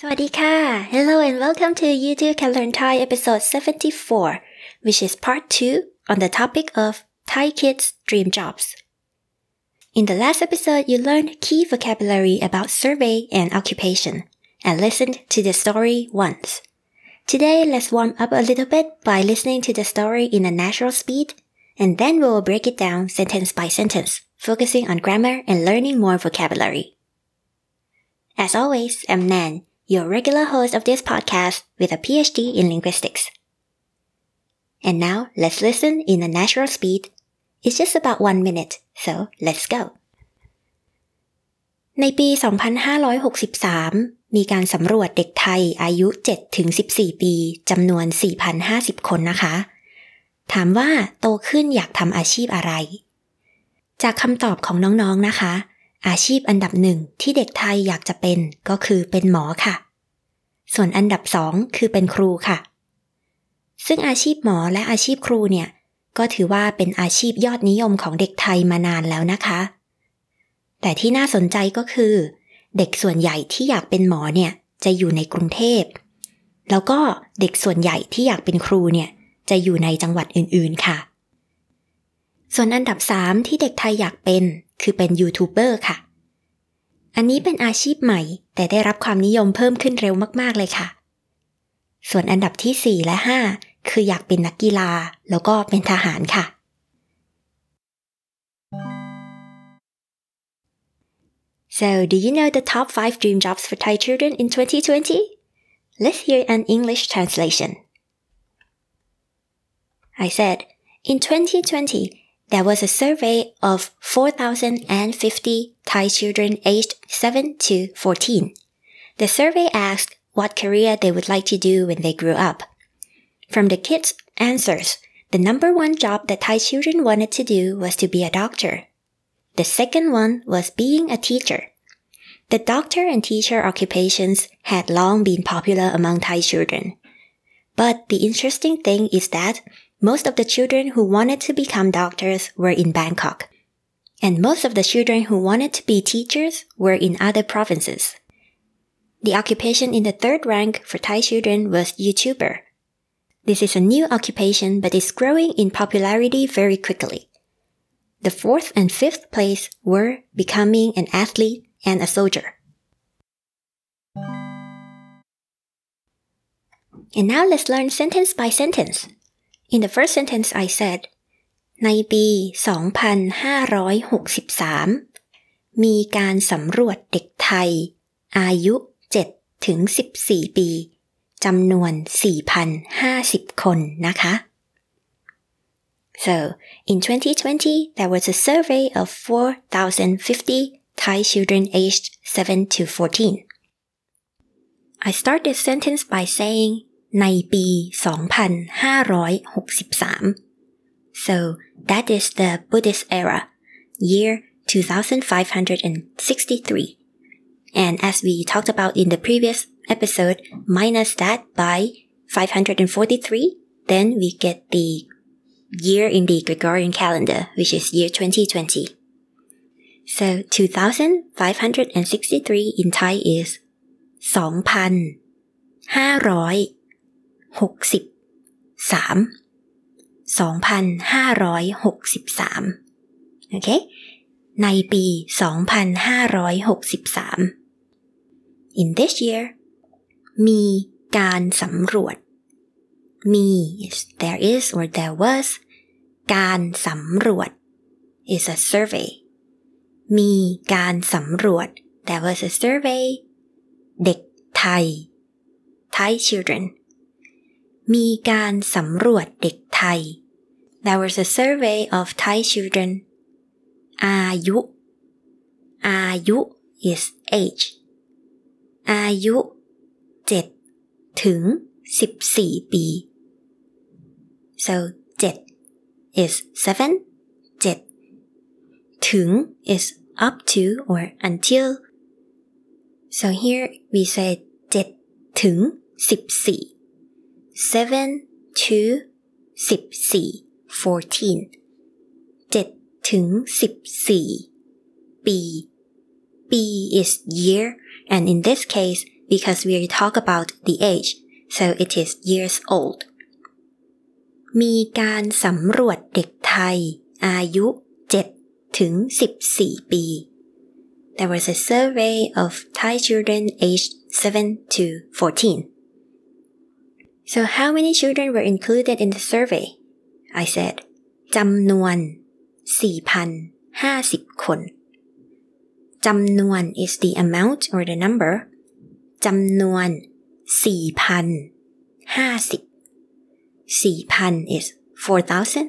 สวัสดีค่ะ Hello and welcome to YouTube Can Learn Thai episode 74, which is part 2 on the topic of Thai kids' dream jobs. In the last episode, you learned key vocabulary about survey and occupation and listened to the story once. Today, let's warm up a little bit by listening to the story in a natural speed, and then we will break it down sentence by sentence, focusing on grammar and learning more vocabulary. As always, I'm Nan, your regular host of this podcast with a PhD in linguistics. And now let's listen in a natural speed. It's just about one minute, so let's go. ในปี 2563 มีการสำรวจเด็กไทยอายุ 7-14 ปีจำนวน 4,050 คนนะคะ ถามว่าโตขึ้นอยากทำอาชีพอะไร จากคำตอบของน้องๆนนะคะ อาชีพอันดับหนึ่งที่เด็กไทยอยากจะเป็นก็คือเป็นหมอค่ะ ส่วนอันดับสองคือเป็นครูค่ะ ซึ่งอาชีพหมอและอาชีพครูเนี่ย ก็ถือว่าเป็นอาชีพยอดนิยมของเด็กไทยมานานแล้วนะคะ แต่ที่น่าสนใจก็คือ เด็กส่วนใหญ่ที่อยากเป็นหมอเนี่ยจะอยู่ในกรุงเทพ แล้วก็เด็กส่วนใหญ่ที่อยากเป็นครูเนี่ยจะอยู่ในจังหวัดอื่นๆค่ะ ส่วนอันดับ3ที่เด็กไทยอยากเป็น คือเป็นยูทูบเบอร์ค่ะ อันนี้เป็นอาชีพใหม่ แต่ได้รับความนิยมเพิ่มขึ้นเร็วมากๆเลยค่ะ ส่วนอันดับที่ 4 และ 5 คืออยากเป็นนักกีฬา แล้วก็เป็นทหารค่ะ So do you know the top 5 dream jobs for Thai children in 2020? Let's hear an English translation. I said, in 2020, there was a survey of 4,050 Thai children aged 7 to 14. The survey asked what career they would like to do when they grew up. From the kids' answers, the number one job that Thai children wanted to do was to be a doctor. The second one was being a teacher. The doctor and teacher occupations had long been popular among Thai children. But the interesting thing is that most of the children who wanted to become doctors were in Bangkok. And most of the children who wanted to be teachers were in other provinces. The occupation in the third rank for Thai children was YouTuber. This is a new occupation but is growing in popularity very quickly. The fourth and fifth place were becoming an athlete and a soldier. And now let's learn sentence by sentence. In the first sentence I said ในปี 2563 มีการสำรวจเด็กไทย อายุ 7 ถึง 14 ปี จำนวน 4,050 คนนะคะ So in 2020 there was a survey of 4,050 Thai children aged 7 to 14 I start this sentence by saying ในปี 2563 so that is the Buddhist era year 2563 and as we talked about in the previous episode minus that by 543 then we get the year in the Gregorian calendar which is year 2020 so 2563 in Thai is 2,500 2563 โอเค ในปี 2563 in this year มีการสำรวจ มี yes, there is or there was การสำรวจ is a survey มีการสำรวจ there was a survey เด็กไทย Thai children มีการสำรวจเด็กไทย There was a survey of Thai children อายุ อายุ is age อายุ7ถึง14 ปี so 7 is 7 7ถึง is up to or until so here we say 7ถึง14 seven to สิบสี่ fourteen เจ็ดถึงสิบสี่ปี ปี is year and in this case because we talk about the age so it is years old มีการสำรวจเด็กไทย อายุ 7 ถึง 14 ปี There was a survey of Thai children aged 7 to 14. So how many children were included in the survey? I said จำนวน 4,050 คนจำนวน is the amount or the number จำนวน 4,050 4,000 is 4,000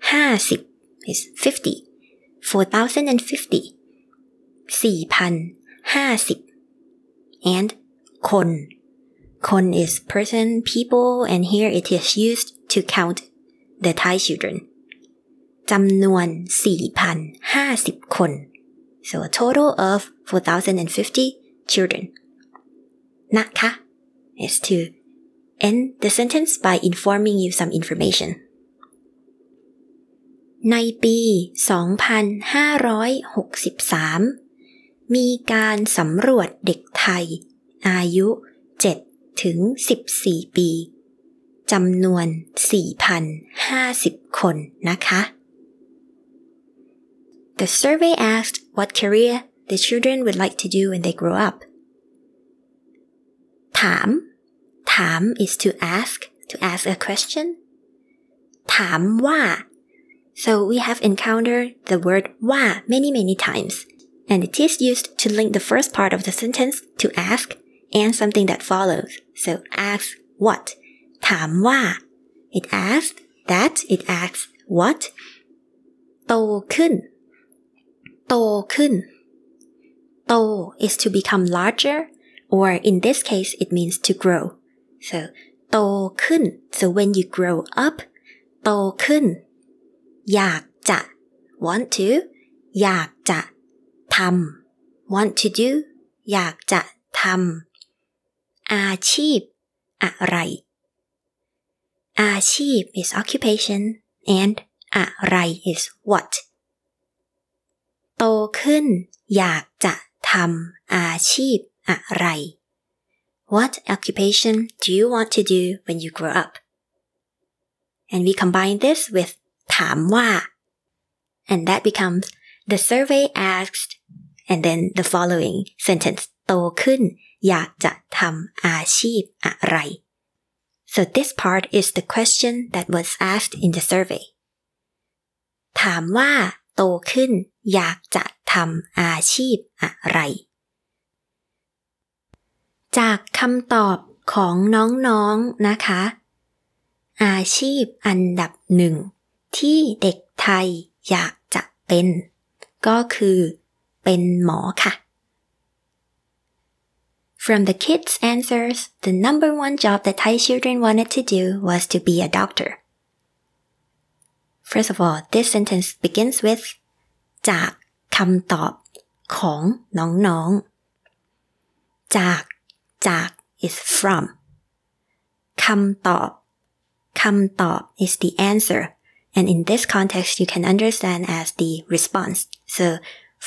50 is 50 4,050 4,050 and คน คน is person people and here it is used to count the Thai children จำนวน 4,050 คน so a total of 4,050 children นะคะ is to end the sentence by informing you some information ในปี 2563 มีการสำรวจเด็กไทย อายุ 7 ถึง 14 ปีจำนวน 4,050 คนนะคะ The survey asked what career the children would like to do when they grow up. ถาม ถาม is to ask to ask a question ถามว่า so we have encountered the word ว่า many many times and it is used to link the first part of the sentence to ask and something that follows so ask what ถามว่า it asks that it asks what โตขึ้น โตขึ้น โต is to become larger or in this case it means to grow so โตขึ้น so when you grow up โตขึ้น อยากจะ want to อยากจะทำ want to do อยากจะทำ อาชีพ อะไร อาชีพ is occupation and อะไร is what โตขึ้น อยากจะทำอาชีพอะไร What occupation do you want to do when you grow up? And we combine this with ถามว่า and that becomes the survey asked and then the following sentence โตขึ้น อยากจะทำอาชีพอะไร So this part is the question that was asked in the survey ถามว่าโตขึ้นอยากจะทำอาชีพอะไร จากคำตอบของน้องๆนนะคะ อาชีพอันดับหนึ่ง ที่เด็กไทยอยากจะเป็น ก็คือเป็นหมอค่ะ From the kids' answers, the number one job that Thai children wanted to do was to be a doctor. First of all, this sentence begins with จากคำตอบของน้องๆ จาก จาก is from คำตอบคำตอบ is the answer and in this context you can understand as the response so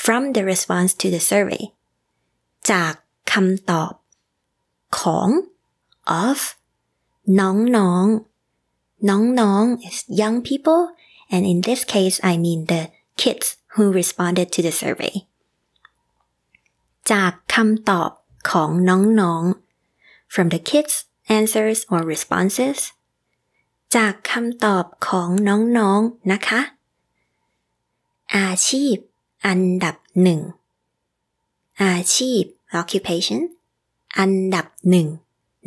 from the response to the survey จาก คำตอบ ของ of น้องน้องน้องน้อง is young people and in this case I mean the kids who responded to the survey จากคำตอบของน้องๆ from the kids answers or responses จากคำตอบของน้องๆนะคะ อาชีพ อันดับหนึ่ง อาชีพ occupation อันดับหนึ่ง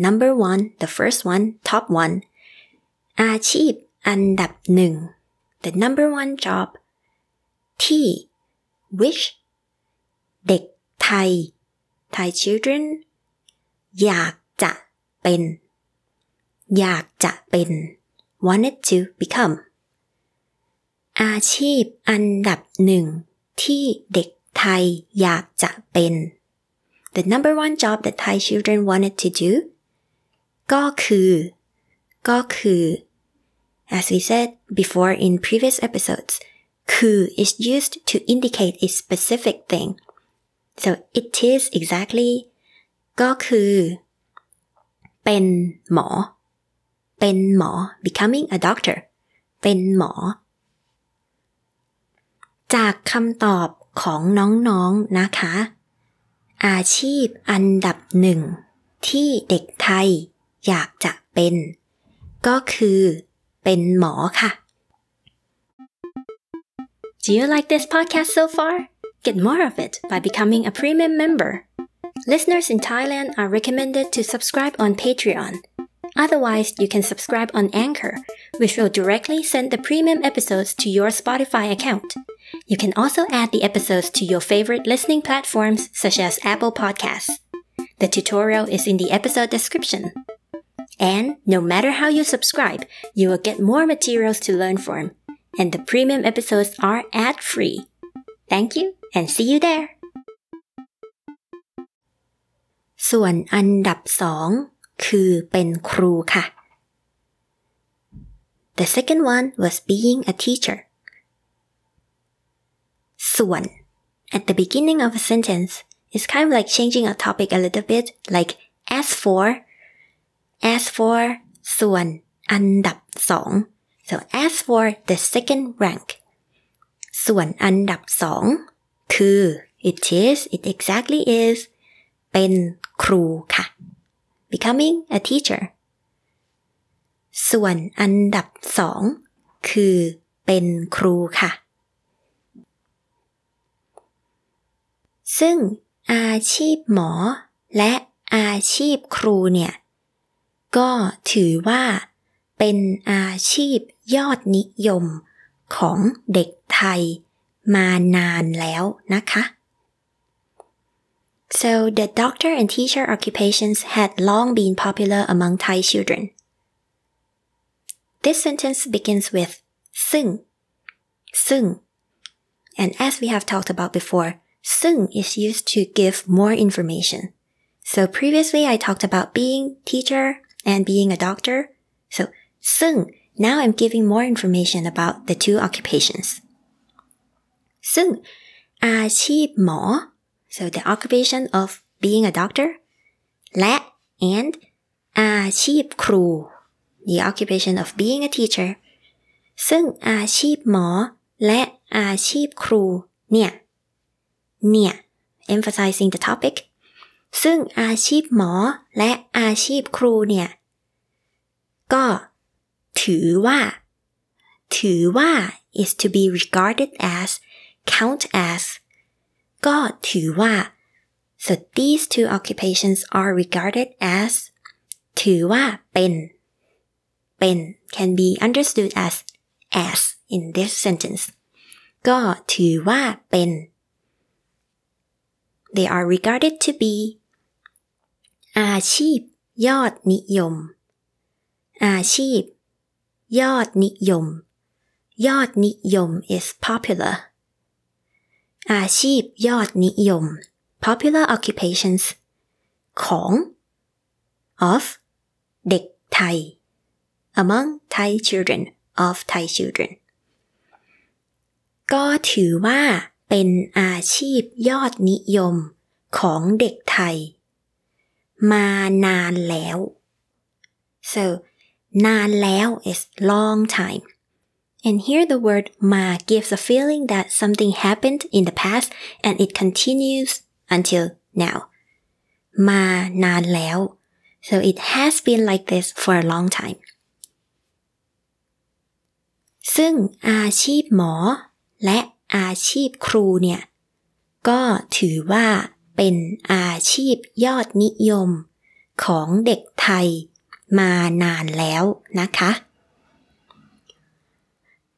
number one the first one top one อาชีพ อันดับหนึ่ง the number one job ที่ which เด็กไทย Thai children อยากจะเป็น อยากจะเป็น wanted to become อาชีพอันดับหนึ่ง ที่เด็กไทยอยากจะเป็น the number one job that Thai children wanted to do ก็คือ ก็คือ as we said before in previous episodes คือ is used to indicate a specific thing so it is exactly ก็คือ เป็นหมอ เป็นหมอ becoming a doctor เป็นหมอ จากคำตอบของน้องๆนนะคะ อาชีพอันดับหนึ่งที่เด็กไทยอยากจะเป็น ก็คือเป็นหมอค่ะ Do you like this podcast so far? Get more of it by becoming a premium member. Listeners in Thailand are recommended to subscribe on Patreon. Otherwise, you can subscribe on Anchor, which will directly send the premium episodes to your Spotify account. You can also add the episodes to your favorite listening platforms such as Apple Podcasts. The tutorial is in the episode description. And no matter how you subscribe, you will get more materials to learn from. And the premium episodes are ad free. Thank you and see you there. ส่วนอันดับสองคือเป็นครูค่ะ The second one was being a teacher. ส่วน at the beginning of a sentence is kind of like changing a topic a little bit like as for as for ส่วนอันดับสอง so as for the second rank ส่วนอันดับสองคือ it is it exactly is เป็นครูค่ะ becoming a teacher ส่วนอันดับสองคือเป็นครูค่ะ ซึ่งอาชีพหมอและอาชีพครูเนี่ย ก็ถือว่าเป็นอาชีพยอดนิยมของเด็กไทยมานานแล้วนะคะ So the doctor and teacher occupations had long been popular among Thai children. This sentence begins with ซึ่งซึ่ง and as we have talked about before, ซึ่ง is used to give more information. So previously I talked about being teacher and being a doctor. So ซึ่ง now I'm giving more information about the two occupations. ซึ่งอาชีพหมอ so the occupation of being a doctor และ and อาชีพครู the occupation of being a teacher ซึ่งอาชีพหมอ และอาชีพครู เนี่ย เนี่ย emphasizing the topic ซึ่งอาชีพหมอ และอาชีพครูเนี่ย ก็ถือว่า ถือว่า is to be regarded as count as ก็ถือว่า so these two occupations are regarded as ถือว่าเป็น เป็น can be understood as as in this sentence ก็ถือว่าเป็น they are regarded to be อาชีพ ยอดนิยม อาชีพ ยอดนิยม ยอดนิยม is popular อาชีพยอดนิยม popular occupations ของ of เด็กไทย among Thai children of Thai children ก็ถือว่า เป็นอาชีพยอดนิยมของเด็กไทย มานานแล้ว so นานแล้ว is long time and here the word ma gives a feeling that something happened in the past and it continues until now มานานแล้ว so it has been like this for a long time ซึ่งอาชีพหมอ และ อาชีพครูเนี่ย ก็ถือว่าเป็นอาชีพยอดนิยมของเด็กไทยมานานแล้วนะคะ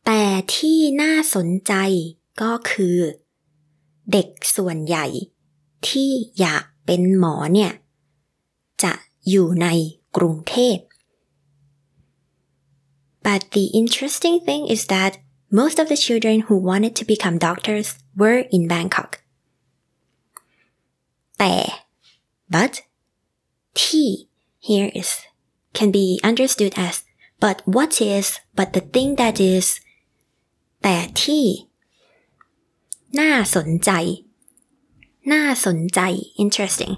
แต่ที่น่าสนใจก็คือ เด็กส่วนใหญ่ที่อยากเป็นหมอเนี่ย จะอยู่ในกรุงเทพ But the interesting thing is that most of the children who wanted to become doctors were in Bangkok. แต่ but ที่ here is can be understood as but what is but the thing that is แต่ที่ น่าสนใจ น่าสนใจ interesting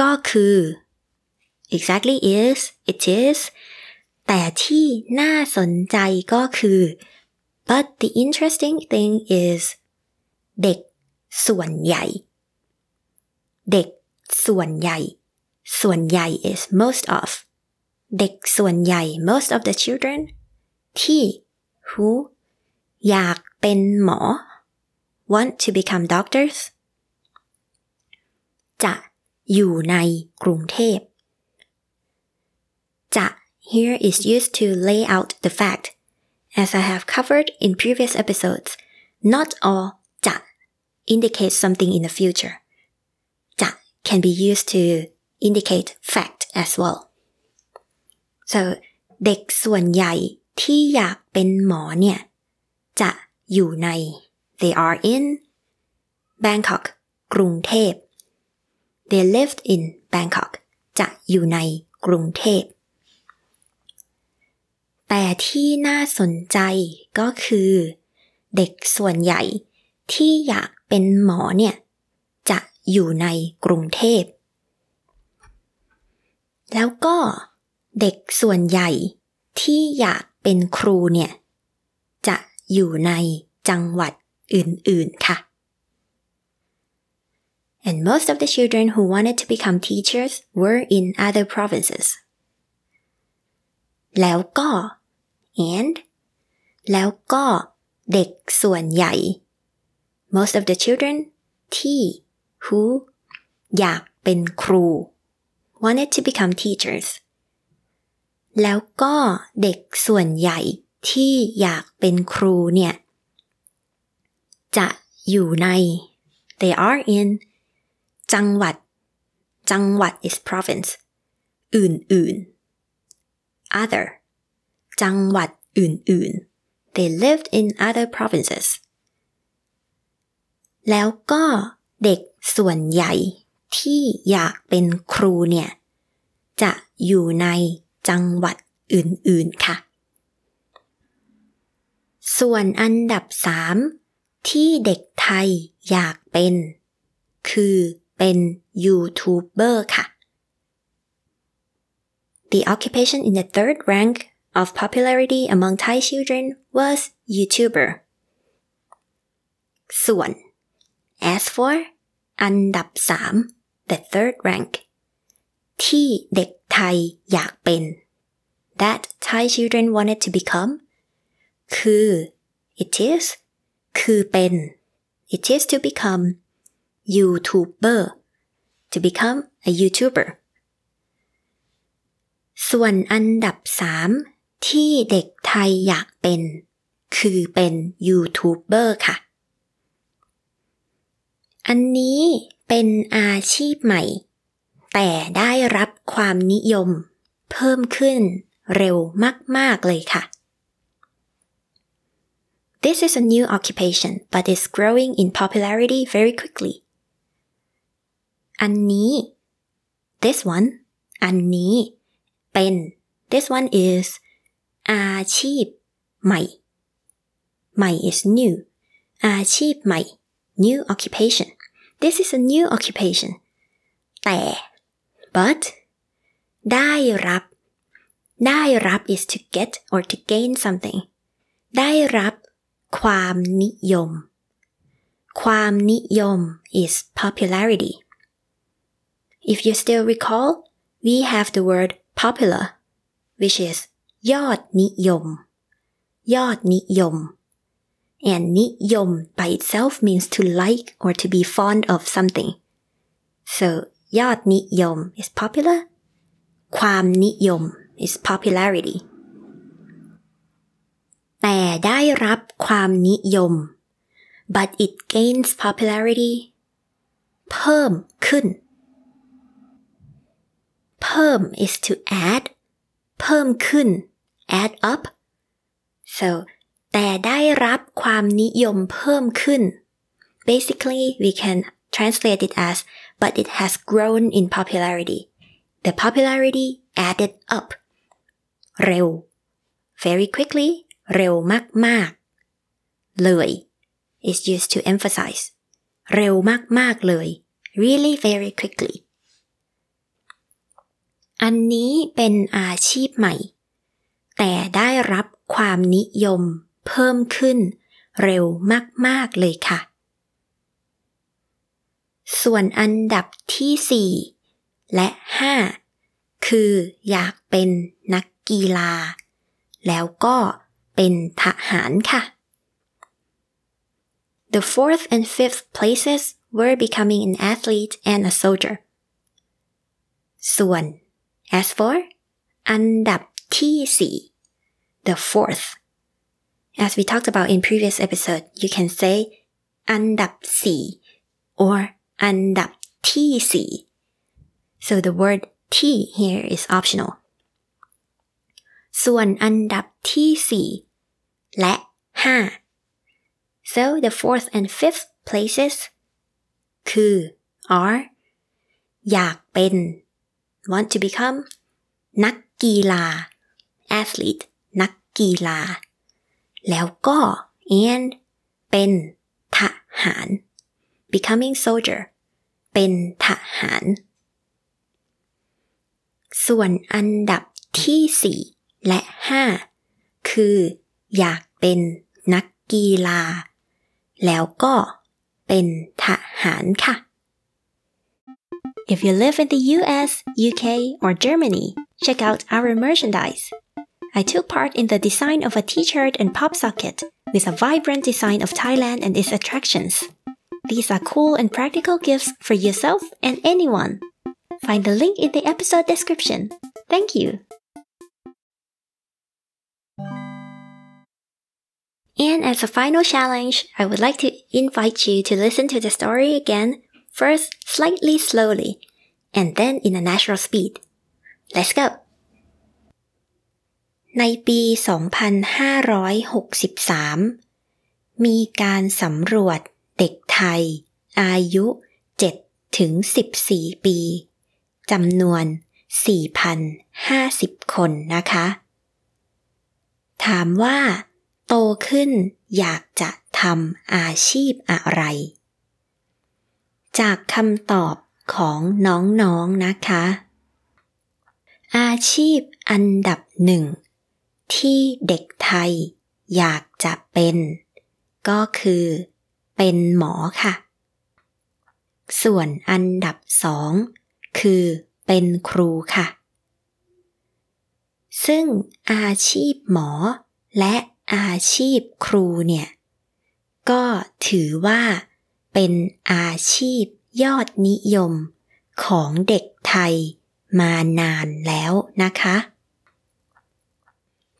ก็คือ exactly is it is แต่ที่น่าสนใจก็คือ but the interesting thing is เด็กส่วนใหญ่ เด็กส่วนใหญ่ ส่วนใหญ่ is most of เด็กส่วนใหญ่ most of the children ที่ who อยากเป็นหมอ want to become doctors จะอยู่ในกรุงเทพ จะ here is used to lay out the fact as I have covered in previous episodes not all จะ indicates something in the future จะ can be used to indicate fact as well so เด็กส่วนใหญ่ที่อยากเป็นหมอเนี่ย จะอยู่ใน they are in Bangkok กรุงเทพ they lived in Bangkok จะอยู่ในกรุงเทพ แต่ที่น่าสนใจก็คือ เด็กส่วนใหญ่ที่อยากเป็นหมอเนี่ย จะอยู่ในกรุงเทพ แล้วก็เด็กส่วนใหญ่ที่อยากเป็นครูเนี่ย จะอยู่ในจังหวัดอื่นๆค่ะ and most of the children who wanted to become teachers were in other provinces แล้วก็ and แล้วก็เด็กส่วนใหญ่ most of the children ที่ who อยากเป็นครู wanted to become teachers แล้วก็เด็กส่วนใหญ่ที่อยากเป็นครูเนี่ย จะอยู่ใน they are in จังหวัด จังหวัด is province อื่นๆ other จังหวัดอื่นๆ they lived in other provinces แล้วก็เด็กส่วนใหญ่ที่อยากเป็นครูเนี่ย จะอยู่ในจังหวัดอื่นๆค่ะ ส่วนอันดับสามที่เด็กไทยอยากเป็น คือเป็นยูทูบเบอร์ค่ะ The occupation in the third rank of popularity among Thai children was YouTuber ส่วน as for อันดับสาม the third rank ที่เด็กไทยอยากเป็น that Thai children wanted to become คือ it is คือเป็น it is to become YouTuber to become a YouTuber ส่วนอันดับสาม ที่เด็กไทยอยากเป็น คือเป็นยูทูบเบอร์ค่ะ อันนี้เป็นอาชีพใหม่ แต่ได้รับความนิยม เพิ่มขึ้นเร็วมาก ๆ เลยค่ะ This is a new occupation but is growing in popularity very quickly อันนี้ this one อันนี้เป็น this one is อาชีพใหม่ ใหม่ is new อาชีพใหม่ new occupation this is a new occupation แต่ but ได้รับ ได้รับ is to get or to gain something ได้รับความนิยม ความนิยม is popularity if you still recall we have the word popular which is ยอดนิยม ยอดนิยม and นิยม by itself means to like or to be fond of something so ยอดนิยม is popular ความนิยม is popularity แต่ได้รับความนิยม but it gains popularity เพิ่มขึ้น เพิ่ม is to add เพิ่มขึ้น add up so แต่ได้รับความนิยมเพิ่มขึ้น basically we can translate it as but it has grown in popularity the popularity added up เร็ว very quickly เร็วมากๆ เลย is used to emphasize เร็วมากๆเลย really very quickly อันนี้เป็นอาชีพใหม่ แต่ได้รับความนิยมเพิ่มขึ้นเร็วมาก ๆ เลยค่ะ ส่วนอันดับที่ 4 และ 5 คืออยากเป็นนักกีฬา แล้วก็เป็นทหารค่ะ The fourth and fifth places were becoming an athlete and a soldier ส่วน as for อันดับที่ 4 the fourth as we talked about in previous episode you can say อันดับ4 or อันดับที่ 4 so the word T here is optional ส่วนอันดับที่ 4 และ 5 so the fourth and fifth places คือ are อยากเป็น want to become นักกีฬา athlete นักกีฬา แล้วก็ and เป็นทหาร becoming soldier เป็นทหาร ส่วนอันดับที่ 4 และ 5 คือ อยากเป็นนักกีฬา แล้วก็เป็นทหารค่ะ If you live in the US, UK, or Germany, check out our merchandise. I took part in the design of a t-shirt and pop socket with a vibrant design of Thailand and its attractions. These are cool and practical gifts for yourself and anyone. Find the link in the episode description. Thank you. And as a final challenge, I would like to invite you to listen to the story again, first slightly slowly, and then in a natural speed. Let's go! ในปี 2563 มีการสำรวจเด็กไทย อายุ 7 ถึง 14 ปี จำนวน 4,050 คนนะคะ ถามว่า โตขึ้นอยากจะทำอาชีพอะไร จากคำตอบของน้องๆนนะคะ อาชีพอันดับหนึ่ง ที่เด็กไทยอยากจะเป็น ก็คือ เป็นหมอค่ะ ส่วนอันดับสองคือเป็นครูค่ะ ซึ่งอาชีพหมอและอาชีพครูเนี่ย ก็ถือว่า เป็นอาชีพยอดนิยมของเด็กไทยมานานแล้วนะคะ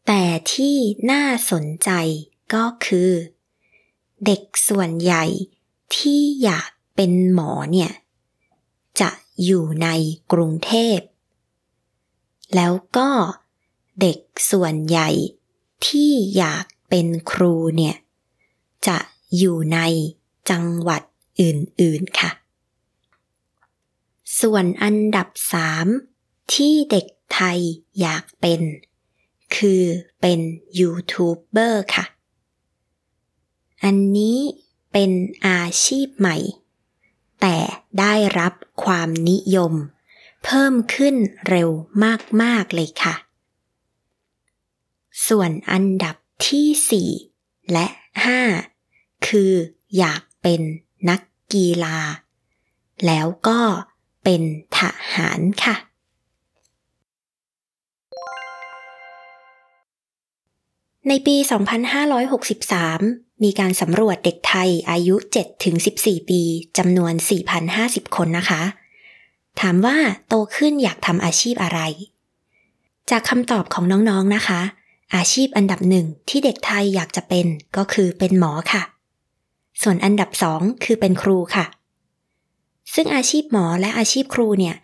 แต่ที่น่าสนใจก็คือ เด็กส่วนใหญ่ที่อยากเป็นหมอเนี่ย จะอยู่ในกรุงเทพ แล้วก็เด็กส่วนใหญ่ที่อยากเป็นครูเนี่ย จะอยู่ใน จังหวัดอื่นๆค่ะ ส่วนอันดับสามที่เด็กไทยอยากเป็น คือเป็นยูทูบเบอร์ค่ะ อันนี้เป็นอาชีพใหม่ แต่ได้รับความนิยม เพิ่มขึ้นเร็วมาก ๆ เลยค่ะ ส่วนอันดับที่ 4 และ 5 คืออยาก เป็นนักกีฬา แล้วก็เป็นทหารค่ะ ในปี 2563 มีการสำรวจเด็กไทยอายุ 7-14 ปีจำนวน 4,050 คนนะคะ ถามว่าโตขึ้นอยากทำอาชีพอะไร จากคำตอบของน้องๆนนะคะอาชีพอันดับหนึ่งที่เด็กไทยอยากจะเป็นก็คือเป็นหมอค่ะ ส่วนอันดับสองคือเป็นครูค่ะ ซึ่งอาชีพหมอและอาชีพครูเนี่ย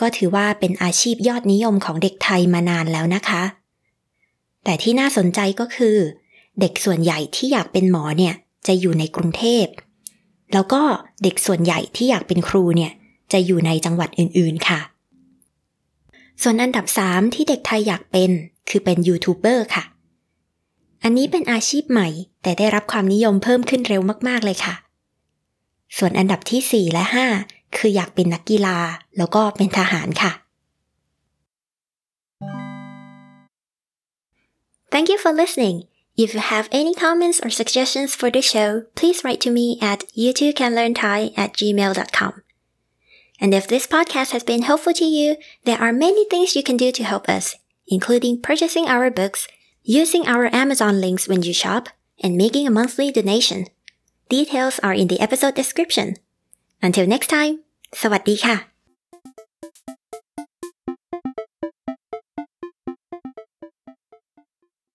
ก็ถือว่าเป็นอาชีพยอดนิยมของเด็กไทยมานานแล้วนะคะ แต่ที่น่าสนใจก็คือ เด็กส่วนใหญ่ที่อยากเป็นหมอเนี่ยจะอยู่ในกรุงเทพ แล้วก็เด็กส่วนใหญ่ที่อยากเป็นครูเนี่ยจะอยู่ในจังหวัดอื่นๆค่ะ ส่วนอันดับ 3 ที่เด็กไทยอยากเป็นคือเป็นยูทูบเบอร์ค่ะ อันนี้เป็นอาชีพใหม่ แต่ได้รับความนิยมเพิ่มขึ้นเร็วมาก ๆ เลยค่ะ ส่วนอันดับที่ 4 และ 5 คืออยากเป็นนักกีฬา แล้วก็เป็นทหารค่ะ Thank you for listening. If you have any comments or suggestions for the show, please write to me at youtubecanlearnthai at gmail.com. And if this podcast has been helpful to you, there are many things you can do to help us, including purchasing our books, using our Amazon links when you shop, and making a monthly donation. Details are in the episode description. Until next time, สวัสดีค่ะ